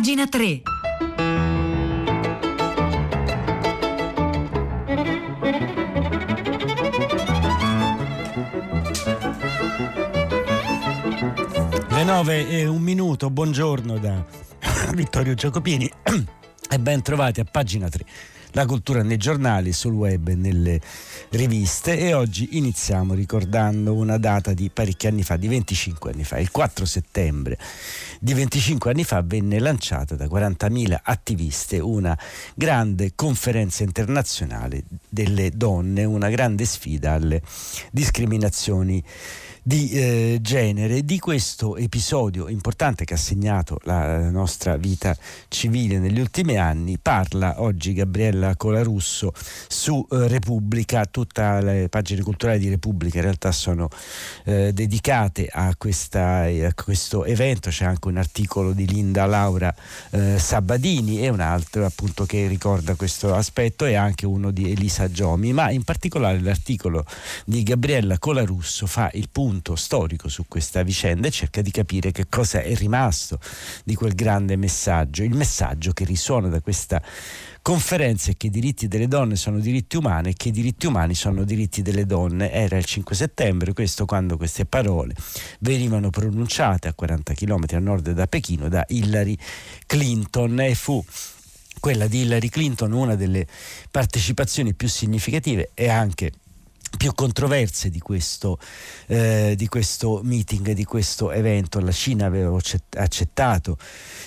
pagina 3. Le 9 e un minuto, buongiorno da Vittorio Giacopini e ben trovati a pagina 3 la cultura nei giornali, sul web e nelle riviste. E oggi iniziamo ricordando una data di parecchi anni fa, di 25 anni fa, il 4 settembre di 25 anni fa venne lanciata da 40.000 attiviste una grande conferenza internazionale delle donne, una grande sfida alle discriminazioni di eh, genere. Di questo episodio importante che ha segnato la nostra vita civile negli ultimi anni parla oggi Gabriella Colarusso su eh, Repubblica. Tutte le pagine culturali di Repubblica in realtà sono eh, dedicate a, questa, a, questo evento. C'è anche un articolo di Linda Laura eh, Sabadini e un altro appunto che ricorda questo aspetto e anche uno di Elisa Giomi, ma in particolare l'articolo di Gabriella Colarusso fa il punto punto storico su questa vicenda e cerca di capire che cosa è rimasto di quel grande messaggio, il messaggio che risuona da questa conferenza è che i diritti delle donne sono diritti umani e che i diritti umani sono diritti delle donne. Era il 5 settembre, questo quando queste parole venivano pronunciate a 40 km a nord da Pechino da Hillary Clinton e fu quella di Hillary Clinton una delle partecipazioni più significative e anche più controverse di questo, eh, di questo meeting, di questo evento. La Cina aveva accettato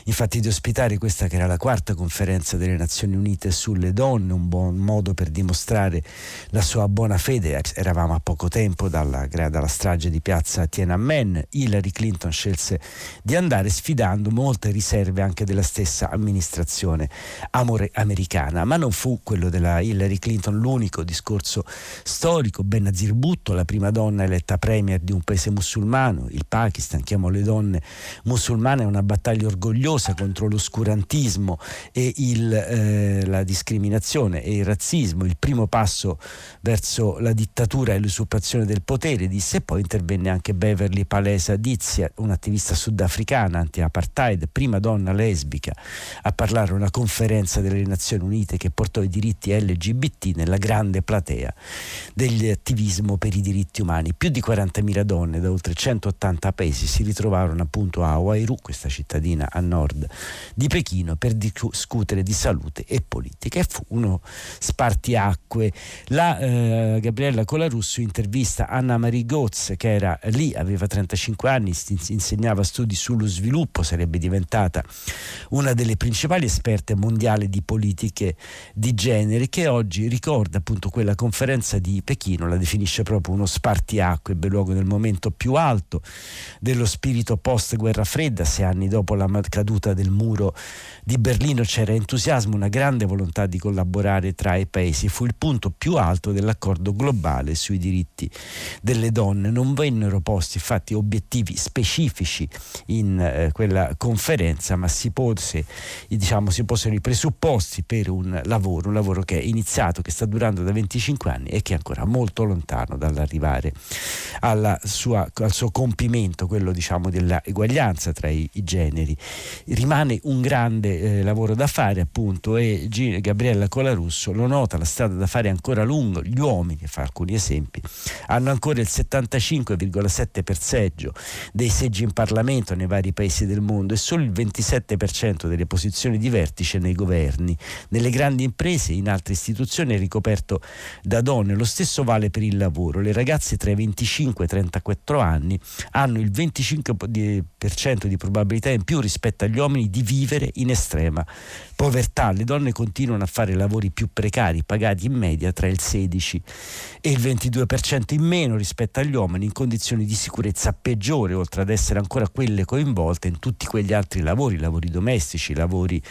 infatti di ospitare questa che era la quarta conferenza delle Nazioni Unite sulle donne, un buon modo per dimostrare la sua buona fede. Eravamo a poco tempo dalla, dalla strage di piazza Tiananmen. Hillary Clinton scelse di andare sfidando molte riserve anche della stessa amministrazione americana, ma non fu quello della Hillary Clinton l'unico discorso storico storico Benazir Bhutto, la prima donna eletta premier di un paese musulmano, il Pakistan, chiamò le donne musulmane a una battaglia orgogliosa contro l'oscurantismo e il, eh, la discriminazione e il razzismo, il primo passo verso la dittatura e l'usurpazione del potere, disse, e poi intervenne anche Beverly Palesa Dizia, un'attivista sudafricana anti-apartheid, prima donna lesbica, a parlare a una conferenza delle Nazioni Unite che portò i diritti LGBT nella grande platea degli attivismo per i diritti umani. Più di 40.000 donne da oltre 180 paesi si ritrovarono appunto a Wairu, questa cittadina a nord di Pechino, per discutere di salute e politica. E fu uno spartiacque. La eh, Gabriella Colarusso intervista Anna Marie Gozz, che era lì, aveva 35 anni, insegnava studi sullo sviluppo, sarebbe diventata una delle principali esperte mondiali di politiche di genere, che oggi ricorda appunto quella conferenza di Pechino Martino la definisce proprio uno spartiacque, ebbe luogo nel momento più alto dello spirito post guerra fredda, sei anni dopo la caduta del muro di Berlino c'era entusiasmo, una grande volontà di collaborare tra i paesi, fu il punto più alto dell'accordo globale sui diritti delle donne, non vennero posti infatti obiettivi specifici in eh, quella conferenza, ma si, pose, diciamo, si posero i presupposti per un lavoro, un lavoro che è iniziato, che sta durando da 25 anni e che è ancora molto molto lontano dall'arrivare sua, al suo compimento, quello diciamo della eguaglianza tra i, i generi. Rimane un grande eh, lavoro da fare appunto e G- Gabriella Colarusso lo nota, la strada da fare è ancora lunga, gli uomini, fa alcuni esempi, hanno ancora il 75,7% per seggio dei seggi in Parlamento nei vari paesi del mondo e solo il 27% delle posizioni di vertice nei governi. Nelle grandi imprese e in altre istituzioni è ricoperto da donne. Lo stesso vale per il lavoro. Le ragazze tra i 25 e i 34 anni hanno il 25% di probabilità in più rispetto agli uomini di vivere in estrema povertà. Le donne continuano a fare lavori più precari, pagati in media tra il 16 e il 22% in meno rispetto agli uomini, in condizioni di sicurezza peggiore, oltre ad essere ancora quelle coinvolte in tutti quegli altri lavori, lavori domestici, lavori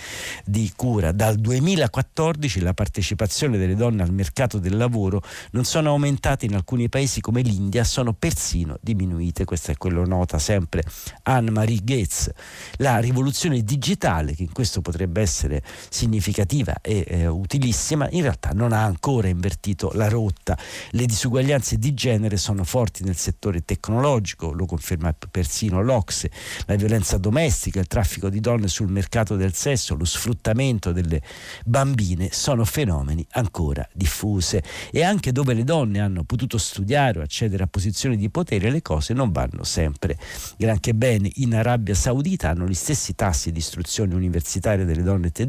di cura. Dal 2014 la partecipazione delle donne al mercato del lavoro non sono aumentate in alcuni paesi come l'India sono persino diminuite. Questo è quello nota sempre Anne-Marie Gates. La rivoluzione digitale, che in questo potrebbe essere significativa e eh, utilissima, in realtà non ha ancora invertito la rotta. Le disuguaglianze di genere sono forti nel settore tecnologico, lo conferma persino l'Ocse, la violenza domestica, il traffico di donne sul mercato del sesso, lo sfruttamento delle bambine sono fenomeni ancora diffuse e anche dove le donne hanno potuto studiare o accedere a posizioni di potere le cose non vanno sempre granché bene. In Arabia Saudita hanno gli stessi tassi di istruzione universitaria delle donne tedesche,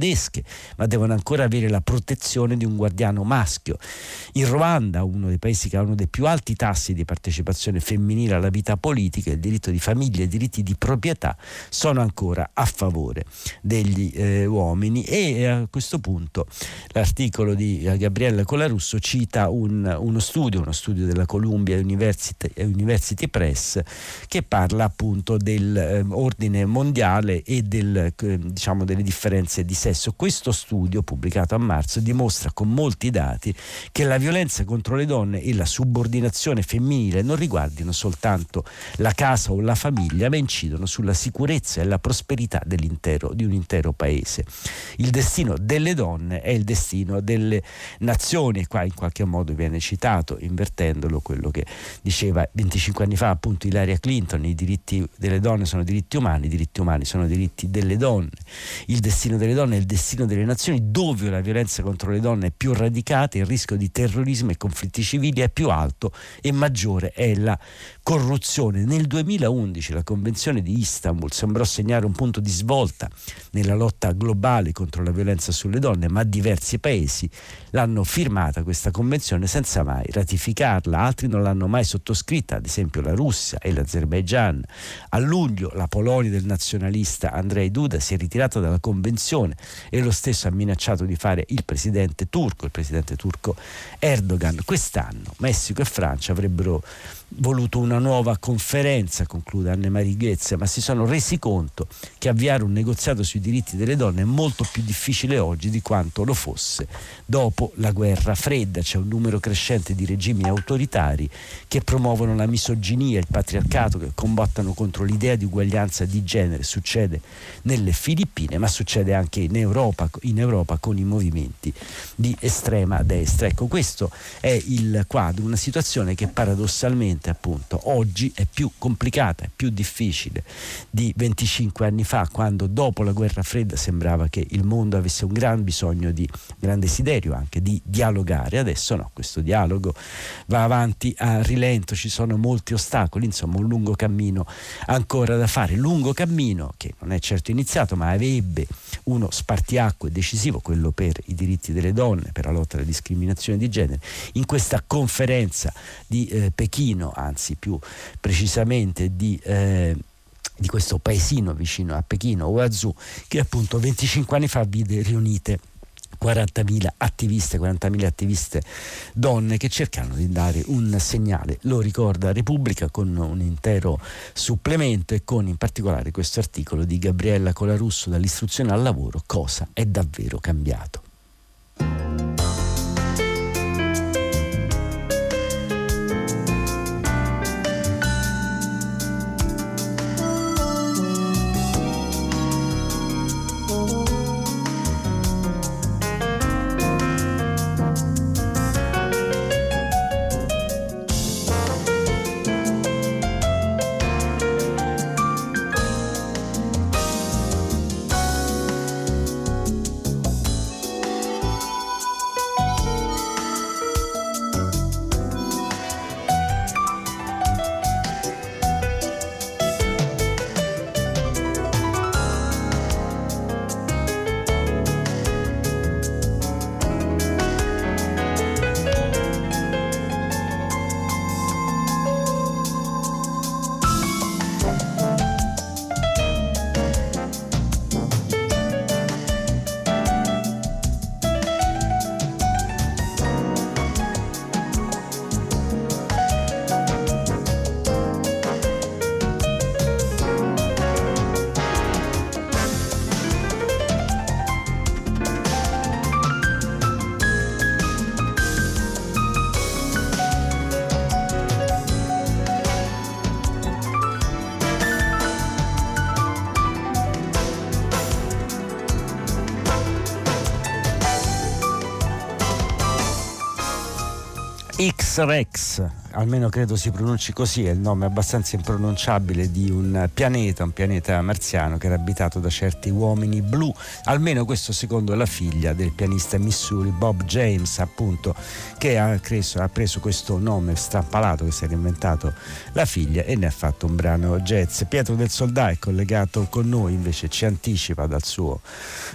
ma devono ancora avere la protezione di un guardiano maschio. In Ruanda, uno dei paesi che ha uno dei più alti tassi di partecipazione femminile alla vita politica, il diritto di famiglia e i diritti di proprietà sono ancora a favore degli eh, uomini e eh, a questo punto l'articolo di eh, Gabriella Colarusso cita un, uno studio, uno studio della Columbia University, University Press che parla appunto dell'ordine eh, mondiale e del, eh, diciamo, delle differenze di sesso. Questo studio pubblicato a marzo dimostra con molti dati che la violenza contro le donne e la subordinazione femminile non riguardino soltanto la casa o la famiglia, ma incidono sulla sicurezza e la prosperità di un intero paese. Il destino delle donne è il destino delle nazioni e qua in qualche modo viene citato, invertendolo, quello che diceva 25 anni fa appunto Ilaria Clinton, i diritti delle donne sono diritti umani, i diritti umani sono diritti delle donne, il destino delle donne è il destino delle nazioni, dove la violenza contro le donne è più radicata, il rischio di terrorismo e conflitti civili è più alto e maggiore è la corruzione. Nel 2011 la Convenzione di Istanbul sembrò segnare un punto di svolta nella lotta globale contro la violenza sulle donne, ma diversi paesi l'hanno firmata questa convenzione senza mai ratificarla, altri non l'hanno mai sottoscritta, ad esempio la Russia e l'Azerbaigian. A luglio la Polonia del nazionalista Andrei Duda si è ritirata dalla convenzione e lo stesso ha minacciato di fare il presidente turco, il presidente turco Erdogan. Quest'anno Messico e Francia avrebbero voluto una nuova conferenza, conclude Anne-Marie Ghezza, ma si sono resi conto che avviare un negoziato sui diritti delle donne è molto più difficile oggi di quanto lo fosse dopo la guerra fredda. C'è un numero crescente di regimi autoritari che promuovono la misoginia, il patriarcato, che combattono contro l'idea di uguaglianza di genere. Succede nelle Filippine, ma succede anche in Europa, in Europa con i movimenti di estrema destra. Ecco, questo è il quadro, una situazione che paradossalmente sicuramente appunto oggi è più complicata, è più difficile di 25 anni fa, quando dopo la guerra fredda sembrava che il mondo avesse un gran bisogno di, gran desiderio anche di dialogare. Adesso no, questo dialogo va avanti a rilento, ci sono molti ostacoli, insomma un lungo cammino ancora da fare. Lungo cammino che non è certo iniziato, ma avrebbe uno spartiacque decisivo, quello per i diritti delle donne, per la lotta alla discriminazione di genere. In questa conferenza di eh, Pechino anzi più precisamente di... Eh, di questo paesino vicino a Pechino, Oazu, che appunto 25 anni fa vide riunite 40.000 attiviste, 40.000 attiviste donne che cercano di dare un segnale, lo ricorda Repubblica con un intero supplemento e con in particolare questo articolo di Gabriella Colarusso dall'istruzione al lavoro, cosa è davvero cambiato. X-Rex, almeno credo si pronunci così, è il nome abbastanza impronunciabile di un pianeta, un pianeta marziano che era abitato da certi uomini blu, almeno questo secondo la figlia del pianista Missouri Bob James, appunto, che ha preso, ha preso questo nome strampalato che si era inventato la figlia e ne ha fatto un brano jazz. Pietro del Soldà è collegato con noi, invece ci anticipa dal suo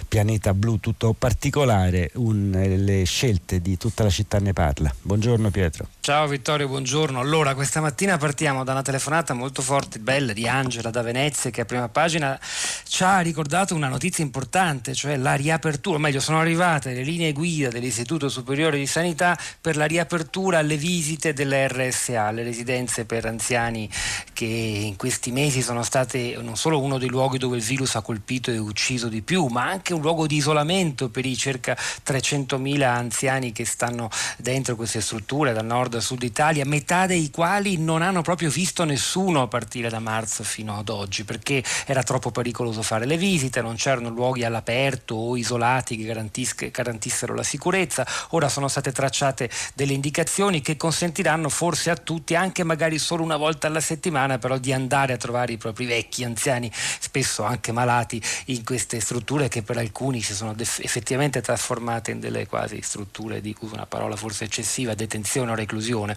pianeta blu tutto particolare un, le scelte di tutta la città ne parla. Buongiorno Pietro. Ciao Vittorio, buongiorno. Allora, questa mattina partiamo da una telefonata molto forte, bella, di Angela da Venezia, che a prima pagina. Ci ha ricordato una notizia importante, cioè la riapertura, o meglio, sono arrivate le linee guida dell'Istituto Superiore di Sanità per la riapertura alle visite delle RSA, le residenze per anziani che in questi mesi sono state non solo uno dei luoghi dove il virus ha colpito e ucciso di più, ma anche un luogo di isolamento per i circa 300.000 anziani che stanno dentro queste strutture dal nord al sud Italia, metà dei quali non hanno proprio visto nessuno a partire da marzo fino ad oggi, perché era troppo pericoloso fare le visite, non c'erano luoghi all'aperto o isolati che garantissero la sicurezza. Ora sono state tracciate delle indicazioni che consentiranno forse a tutti, anche magari solo una volta alla settimana, però di andare a trovare i propri vecchi, anziani, spesso anche malati, in queste strutture che per alcuni si sono effettivamente trasformate in delle quasi strutture di, una parola forse eccessiva, detenzione o reclusione.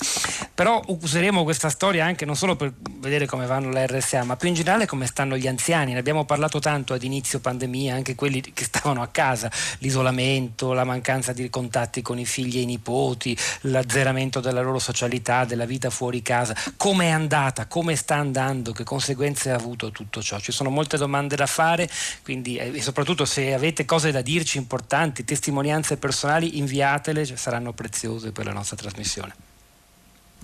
Però useremo questa storia anche non solo per vedere come vanno le RSA, ma più in generale come stanno gli anziani. Ne abbiamo parlato tanto ad inizio pandemia, anche quelli che stavano a casa, l'isolamento, la mancanza di contatti con i figli e i nipoti, l'azzeramento della loro socialità, della vita fuori casa. Come è andata? Come sta andando? Che conseguenze ha avuto tutto ciò? Ci sono molte domande da fare, quindi eh, e soprattutto se avete cose da dirci importanti, testimonianze personali, inviatele, cioè saranno preziose per la nostra trasmissione.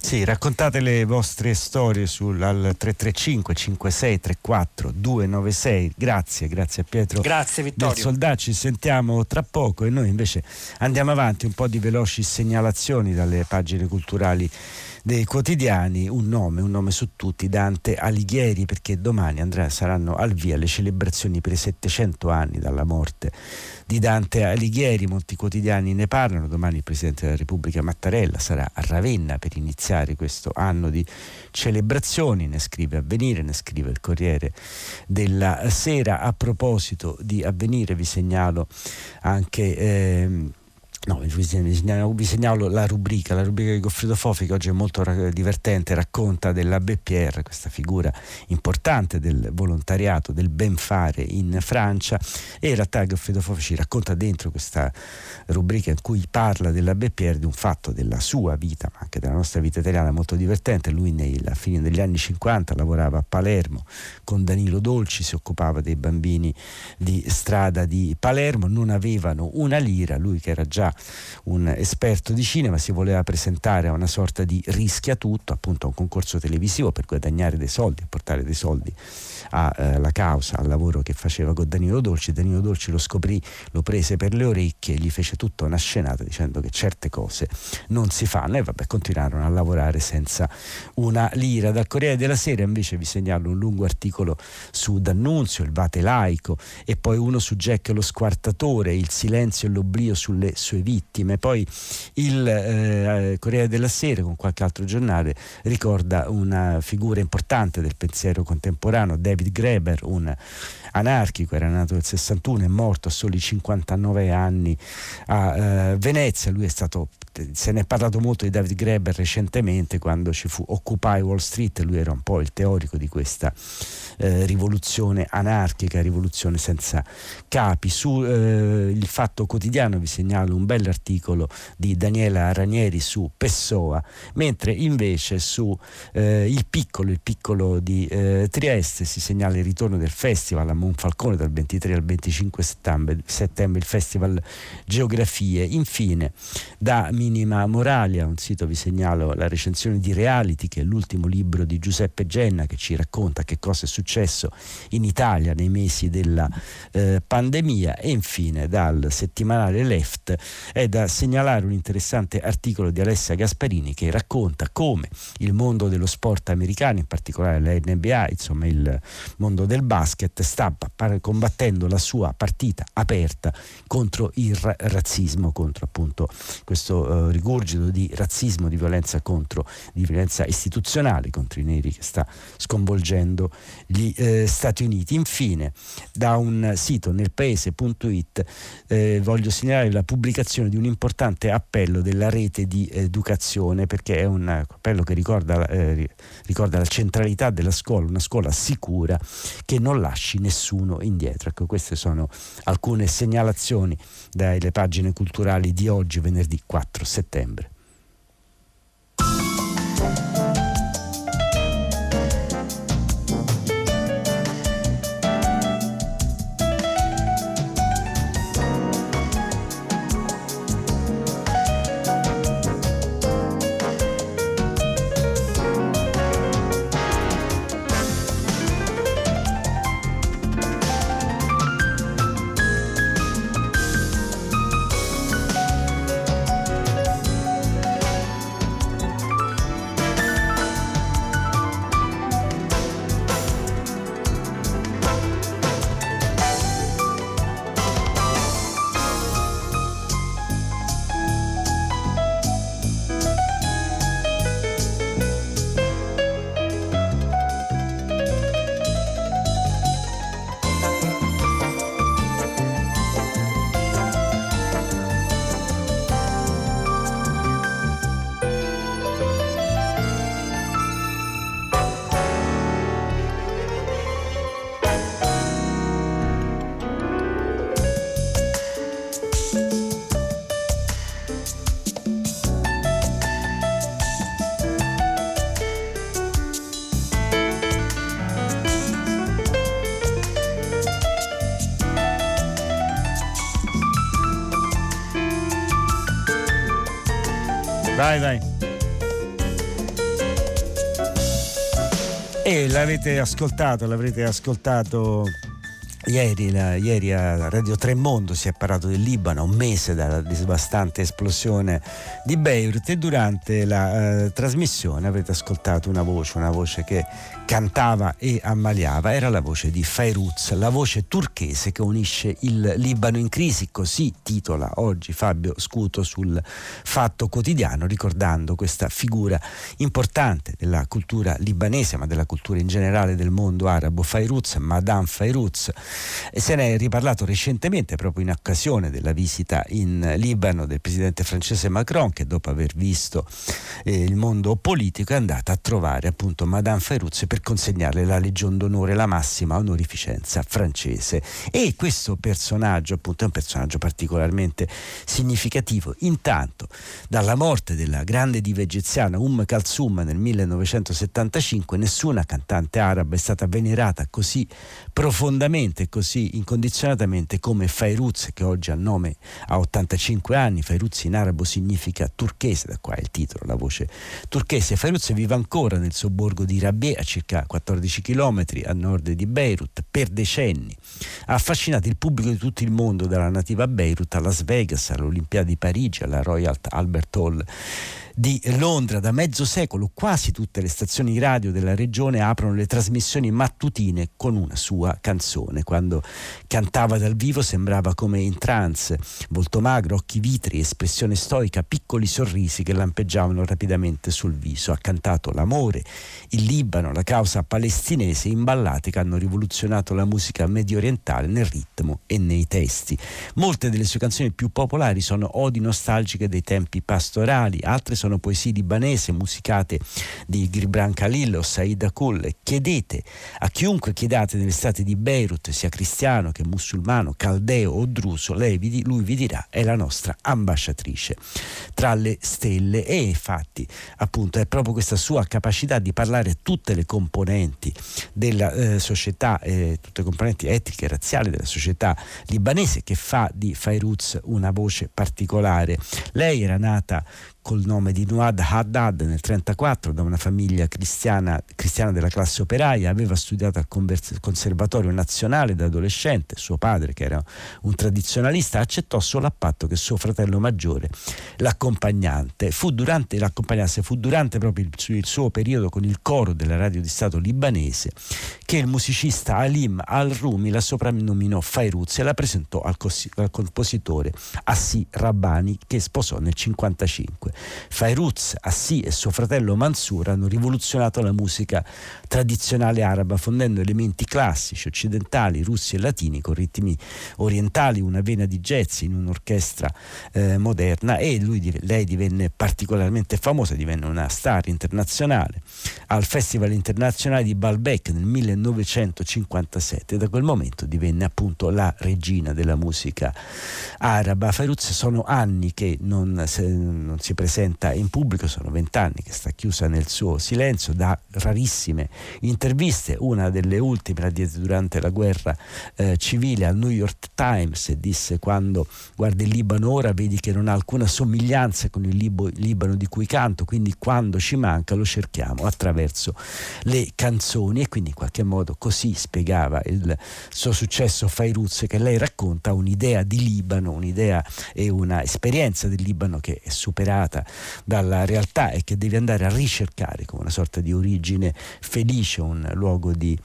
Sì, raccontate le vostre storie sul, al 335 5634 296. Grazie, grazie a Pietro. Grazie Vittorio. Del Soldà, ci sentiamo tra poco e noi invece andiamo avanti un po' di veloci segnalazioni dalle pagine culturali dei quotidiani, un nome, un nome su tutti, Dante Alighieri, perché domani Andrea saranno al via le celebrazioni per i 700 anni dalla morte di Dante Alighieri, molti quotidiani ne parlano, domani il Presidente della Repubblica Mattarella sarà a Ravenna per iniziare questo anno di celebrazioni, ne scrive Avvenire, ne scrive il Corriere della Sera. A proposito di Avvenire vi segnalo anche... Eh, No, vi segnalo, la rubrica, la rubrica di Goffredo Fofi che oggi è molto divertente, racconta della BPR, questa figura importante del volontariato, del ben fare in Francia e in realtà Goffredo Fofi ci racconta dentro questa rubrica in cui parla della BPR di un fatto della sua vita, ma anche della nostra vita italiana molto divertente. Lui nella fine degli anni 50 lavorava a Palermo con Danilo Dolci, si occupava dei bambini di strada di Palermo, non avevano una lira, lui che era già un esperto di cinema, si voleva presentare a una sorta di rischia tutto, appunto a un concorso televisivo per guadagnare dei soldi, portare dei soldi alla eh, causa, al lavoro che faceva con Danilo Dolci. Danilo Dolci lo scoprì, lo prese per le orecchie e gli fece tutta una scenata dicendo che certe cose non si fanno e vabbè continuarono a lavorare senza una lira. Dal Corriere della Sera invece vi segnalo un lungo articolo su D'Annunzio, il vate laico e poi uno su Jack lo squartatore, il silenzio e l'oblio sulle sue vittime. Poi il eh, Corriere della Sera con qualche altro giornale ricorda una figura importante del pensiero contemporaneo, David David Greber, un anarchico, era nato nel 61, è morto a soli 59 anni a eh, Venezia, lui è stato se ne è parlato molto di David Greber recentemente quando ci fu Occupy Wall Street, lui era un po' il teorico di questa eh, rivoluzione anarchica, rivoluzione senza capi. Su eh, il Fatto Quotidiano vi segnalo un bell'articolo di Daniela Ranieri su Pessoa, mentre invece su eh, Il Piccolo, il Piccolo di eh, Trieste si segnala il ritorno del festival a Monfalcone dal 23 al 25 settembre, settembre il Festival Geografie. Infine da Minima Moralia, un sito vi segnalo la recensione di Reality che è l'ultimo libro di Giuseppe Genna che ci racconta che cosa è successo in Italia nei mesi della eh, pandemia e infine dal settimanale Left È da segnalare un interessante articolo di Alessia Gasparini che racconta come il mondo dello sport americano, in particolare la NBA, insomma il mondo del basket, sta combattendo la sua partita aperta contro il razzismo, contro appunto questo eh, rigurgito di razzismo, di violenza contro, di violenza istituzionale contro i neri che sta sconvolgendo gli eh, Stati Uniti. Infine, da un sito nel paese.it eh, voglio segnalare la pubblicazione di un importante appello della rete di educazione perché è un appello che ricorda, eh, ricorda la centralità della scuola, una scuola sicura che non lasci nessuno indietro. Ecco, queste sono alcune segnalazioni dalle pagine culturali di oggi, venerdì 4 settembre. Vai, vai. E l'avete ascoltato, l'avrete ascoltato Ieri, la, ieri, a Radio Tremondo si è parlato del Libano, un mese dalla devastante esplosione di Beirut e durante la eh, trasmissione avete ascoltato una voce, una voce che cantava e ammaliava, era la voce di Fairuz, la voce turchese che unisce il Libano in crisi, così titola oggi Fabio Scuto sul Fatto Quotidiano, ricordando questa figura importante della cultura libanese, ma della cultura in generale del mondo arabo, Fairuz, Madame Fairuz. E se ne è riparlato recentemente proprio in occasione della visita in Libano del presidente francese Macron, che dopo aver visto eh, il mondo politico è andata a trovare appunto Madame per per consegnarle la Legion d'Onore, la massima onorificenza francese. E questo personaggio, appunto, è un personaggio particolarmente significativo. Intanto, dalla morte della grande diva egiziana Umm Kalsum nel 1975, nessuna cantante araba è stata venerata così profondamente così incondizionatamente come Fairuz, che oggi ha nome a 85 anni. Fairuz in arabo significa turchese, da qua è il titolo, la voce turchese. Fairuz vive ancora nel sobborgo di Rabie, a circa 14 km a nord di Beirut per decenni. Ha affascinato il pubblico di tutto il mondo, dalla nativa Beirut a Las Vegas, all'Olimpiade di Parigi, alla Royal Albert Hall di Londra da mezzo secolo quasi tutte le stazioni radio della regione aprono le trasmissioni mattutine con una sua canzone. Quando cantava dal vivo sembrava come in trance, volto magro, occhi vitri, espressione stoica, piccoli sorrisi che lampeggiavano rapidamente sul viso. Ha cantato l'amore, il Libano, la causa palestinese in ballate che hanno rivoluzionato la musica medio orientale nel ritmo e nei testi. Molte delle sue canzoni più popolari sono odi nostalgiche dei tempi pastorali, altre sono sono poesie libanese musicate di Gibran Khalil o Said Akul. Chiedete a chiunque chiedate nell'estate di Beirut, sia cristiano che musulmano, caldeo o druso, vi, lui vi dirà è la nostra ambasciatrice tra le stelle e infatti appunto è proprio questa sua capacità di parlare tutte le componenti della eh, società, eh, tutte le componenti etniche e razziali della società libanese che fa di Fairuz una voce particolare. Lei era nata col nome di Nuad Haddad nel 1934 da una famiglia cristiana, cristiana della classe operaia, aveva studiato al Conservatorio Nazionale da adolescente, suo padre che era un tradizionalista accettò solo a patto che suo fratello maggiore l'accompagnante. Fu durante, l'accompagnasse fu durante proprio il, il suo periodo con il coro della radio di Stato libanese che il musicista Alim al-Rumi la soprannominò Fairuz e la presentò al, cos- al compositore Assi Rabbani che sposò nel 1955. Fairuz, Assi e suo fratello Mansur hanno rivoluzionato la musica tradizionale araba fondendo elementi classici, occidentali, russi e latini con ritmi orientali, una vena di jazz in un'orchestra eh, moderna e lui, lei divenne particolarmente famosa, divenne una star internazionale al Festival internazionale di Baalbek nel 19 1957 da quel momento divenne appunto la regina della musica araba. Fairuz sono anni che non, se, non si presenta in pubblico, sono vent'anni che sta chiusa nel suo silenzio, da rarissime interviste, una delle ultime la diede durante la guerra eh, civile al New York Times e disse quando guardi il Libano ora vedi che non ha alcuna somiglianza con il Libo, Libano di cui canto, quindi quando ci manca lo cerchiamo attraverso le canzoni. E quindi in qualche modo così spiegava il suo successo Fairuz che lei racconta un'idea di Libano, un'idea e una esperienza del Libano che è superata dalla realtà e che devi andare a ricercare come una sorta di origine felice, un luogo di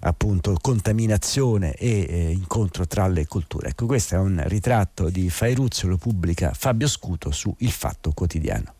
appunto contaminazione e eh, incontro tra le culture. Ecco, questo è un ritratto di Fairuz, lo pubblica Fabio Scuto su Il Fatto Quotidiano.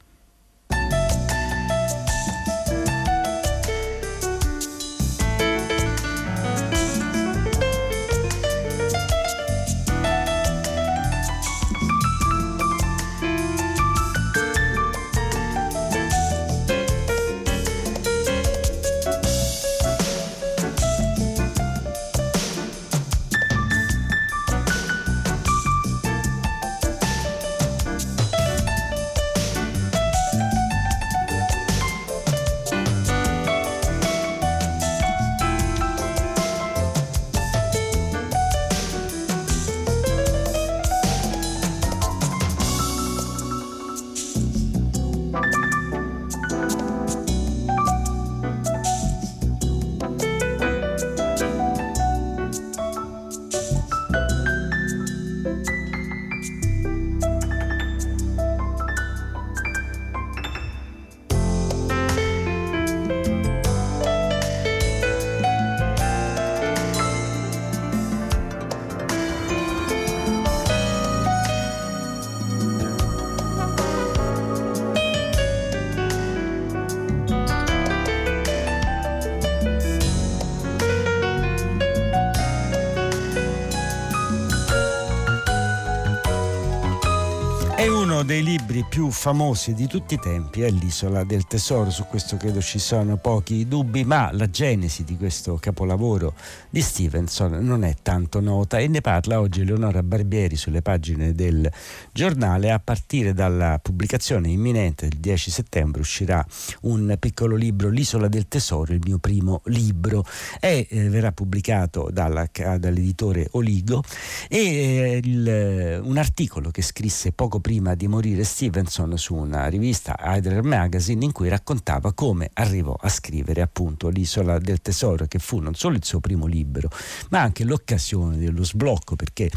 Libri più famosi di tutti i tempi è L'isola del tesoro, su questo credo ci sono pochi dubbi, ma la genesi di questo capolavoro di Stevenson non è tanto nota e ne parla oggi Eleonora Barbieri sulle pagine del giornale. A partire dalla pubblicazione imminente del 10 settembre uscirà un piccolo libro, L'isola del tesoro, il mio primo libro, e eh, verrà pubblicato dalla, dall'editore Oligo e eh, il, un articolo che scrisse poco prima di morire morire Stevenson su una rivista Idler Magazine in cui raccontava come arrivò a scrivere appunto L'isola del tesoro che fu non solo il suo primo libro ma anche l'occasione dello sblocco perché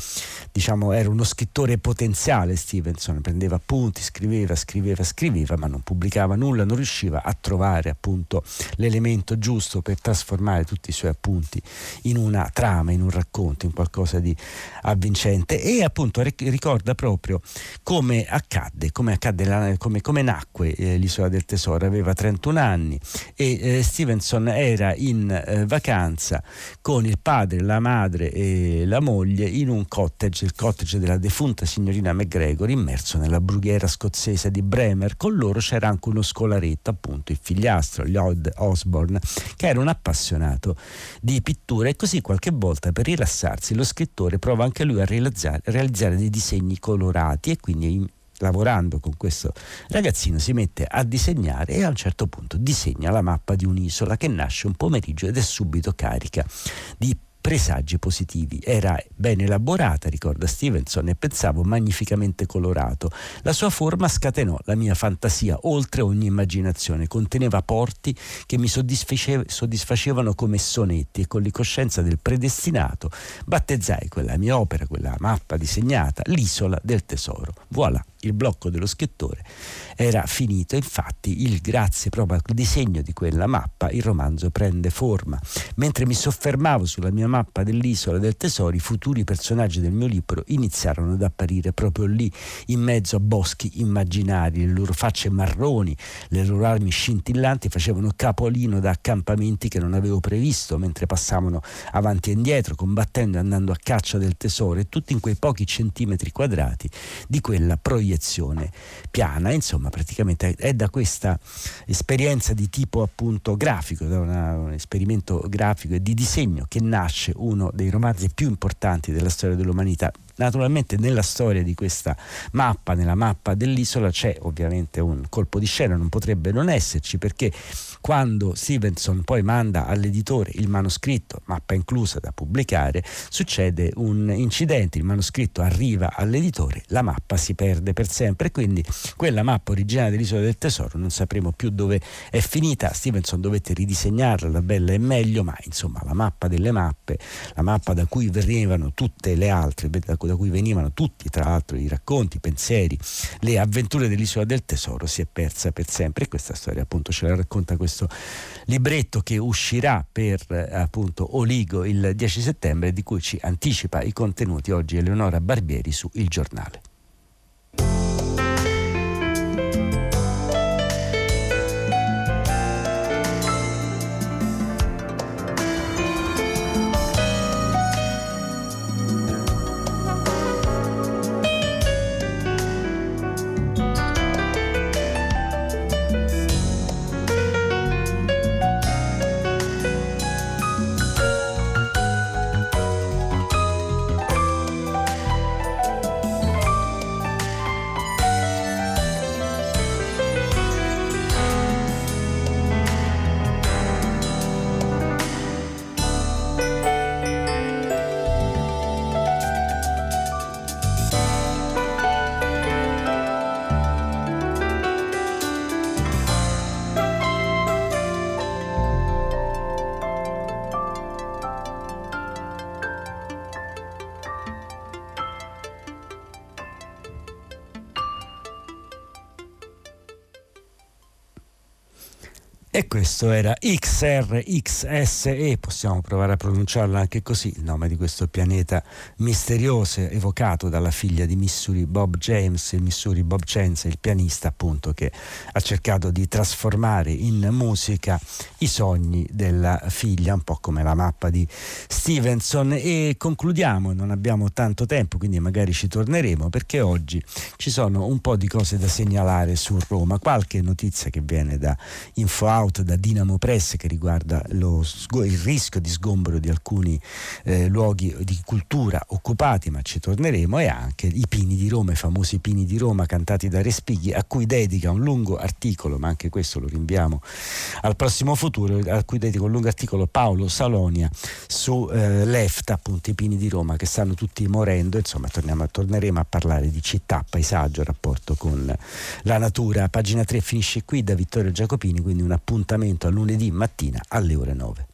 diciamo era uno scrittore potenziale Stevenson. Prendeva appunti, scriveva, scriveva, scriveva ma non pubblicava nulla, non riusciva a trovare appunto l'elemento giusto per trasformare tutti i suoi appunti in una trama, in un racconto, in qualcosa di avvincente. E appunto ricorda proprio come accadde, come, accadde come, come nacque eh, l'isola del tesoro, aveva 31 anni e eh, Stevenson era in eh, vacanza con il padre, la madre e la moglie in un cottage, il cottage della defunta signorina McGregor, immerso nella brughiera scozzese di Bremer. Con loro c'era anche uno scolaretto, appunto il figliastro, Lloyd Osborne, che era un appassionato di pittura e così qualche volta per rilassarsi lo scrittore prova anche lui a realizzare, realizzare dei disegni colorati e quindi lavorando con questo ragazzino si mette a disegnare e a un certo punto disegna la mappa di un'isola che nasce un pomeriggio ed è subito carica di presagi positivi. Era ben elaborata, ricorda Stevenson, e pensavo magnificamente colorato. La sua forma scatenò la mia fantasia oltre ogni immaginazione, conteneva porti che mi soddisfacevano come sonetti e con la coscienza del predestinato battezzai quella mia opera, quella mappa disegnata, l'isola del tesoro. Voilà il blocco dello scrittore era finito. Infatti, il grazie proprio al disegno di quella mappa, il romanzo prende forma. Mentre mi soffermavo sulla mia mappa dell'isola del tesoro, i futuri personaggi del mio libro iniziarono ad apparire proprio lì, in mezzo a boschi immaginari. Le loro facce marroni, le loro armi scintillanti facevano capolino da accampamenti che non avevo previsto mentre passavano avanti e indietro, combattendo e andando a caccia del tesoro, e tutti in quei pochi centimetri quadrati di quella proiezione piana. Insomma, praticamente è da questa esperienza di tipo appunto grafico, da una, un esperimento grafico e di disegno che nasce uno dei romanzi più importanti della storia dell'umanità. Naturalmente nella storia di questa mappa, nella mappa dell'isola, c'è ovviamente un colpo di scena, non potrebbe non esserci perché quando Stevenson poi manda all'editore il manoscritto, mappa inclusa da pubblicare, succede un incidente, il manoscritto arriva all'editore, la mappa si perde per sempre. E quindi quella mappa originale dell'isola del tesoro non sapremo più dove è finita, Stevenson dovette ridisegnarla da bella e meglio, ma insomma la mappa delle mappe, la mappa da cui venivano tutte le altre, da cui venivano tutti tra l'altro i racconti, i pensieri, le avventure dell'isola del tesoro si è persa per sempre e questa storia appunto ce la racconta questo libretto che uscirà per appunto Oligo il 10 settembre di cui ci anticipa i contenuti oggi Eleonora Barbieri su Il Giornale. E questo era XRXSE, possiamo provare a pronunciarlo anche così, il nome di questo pianeta misterioso evocato dalla figlia di Missouri Bob James, il Missouri Bob Chance, il pianista appunto che ha cercato di trasformare in musica i sogni della figlia, un po' come la mappa di Stevenson. E concludiamo, non abbiamo tanto tempo, quindi magari ci torneremo perché oggi ci sono un po' di cose da segnalare su Roma, qualche notizia che viene da InfoA out da Dinamo Press che riguarda lo, il rischio di sgombero di alcuni eh, luoghi di cultura occupati, ma ci torneremo, e anche i Pini di Roma, i famosi Pini di Roma cantati da Respighi, a cui dedica un lungo articolo, ma anche questo lo rinviamo al prossimo futuro, a cui dedica un lungo articolo Paolo Salonia su eh, l'EFTA, appunto i Pini di Roma che stanno tutti morendo, insomma torniamo, torneremo a parlare di città, paesaggio, rapporto con la natura. Pagina 3 finisce qui da Vittorio Giacopini, quindi una appuntamento a lunedì mattina alle ore 9.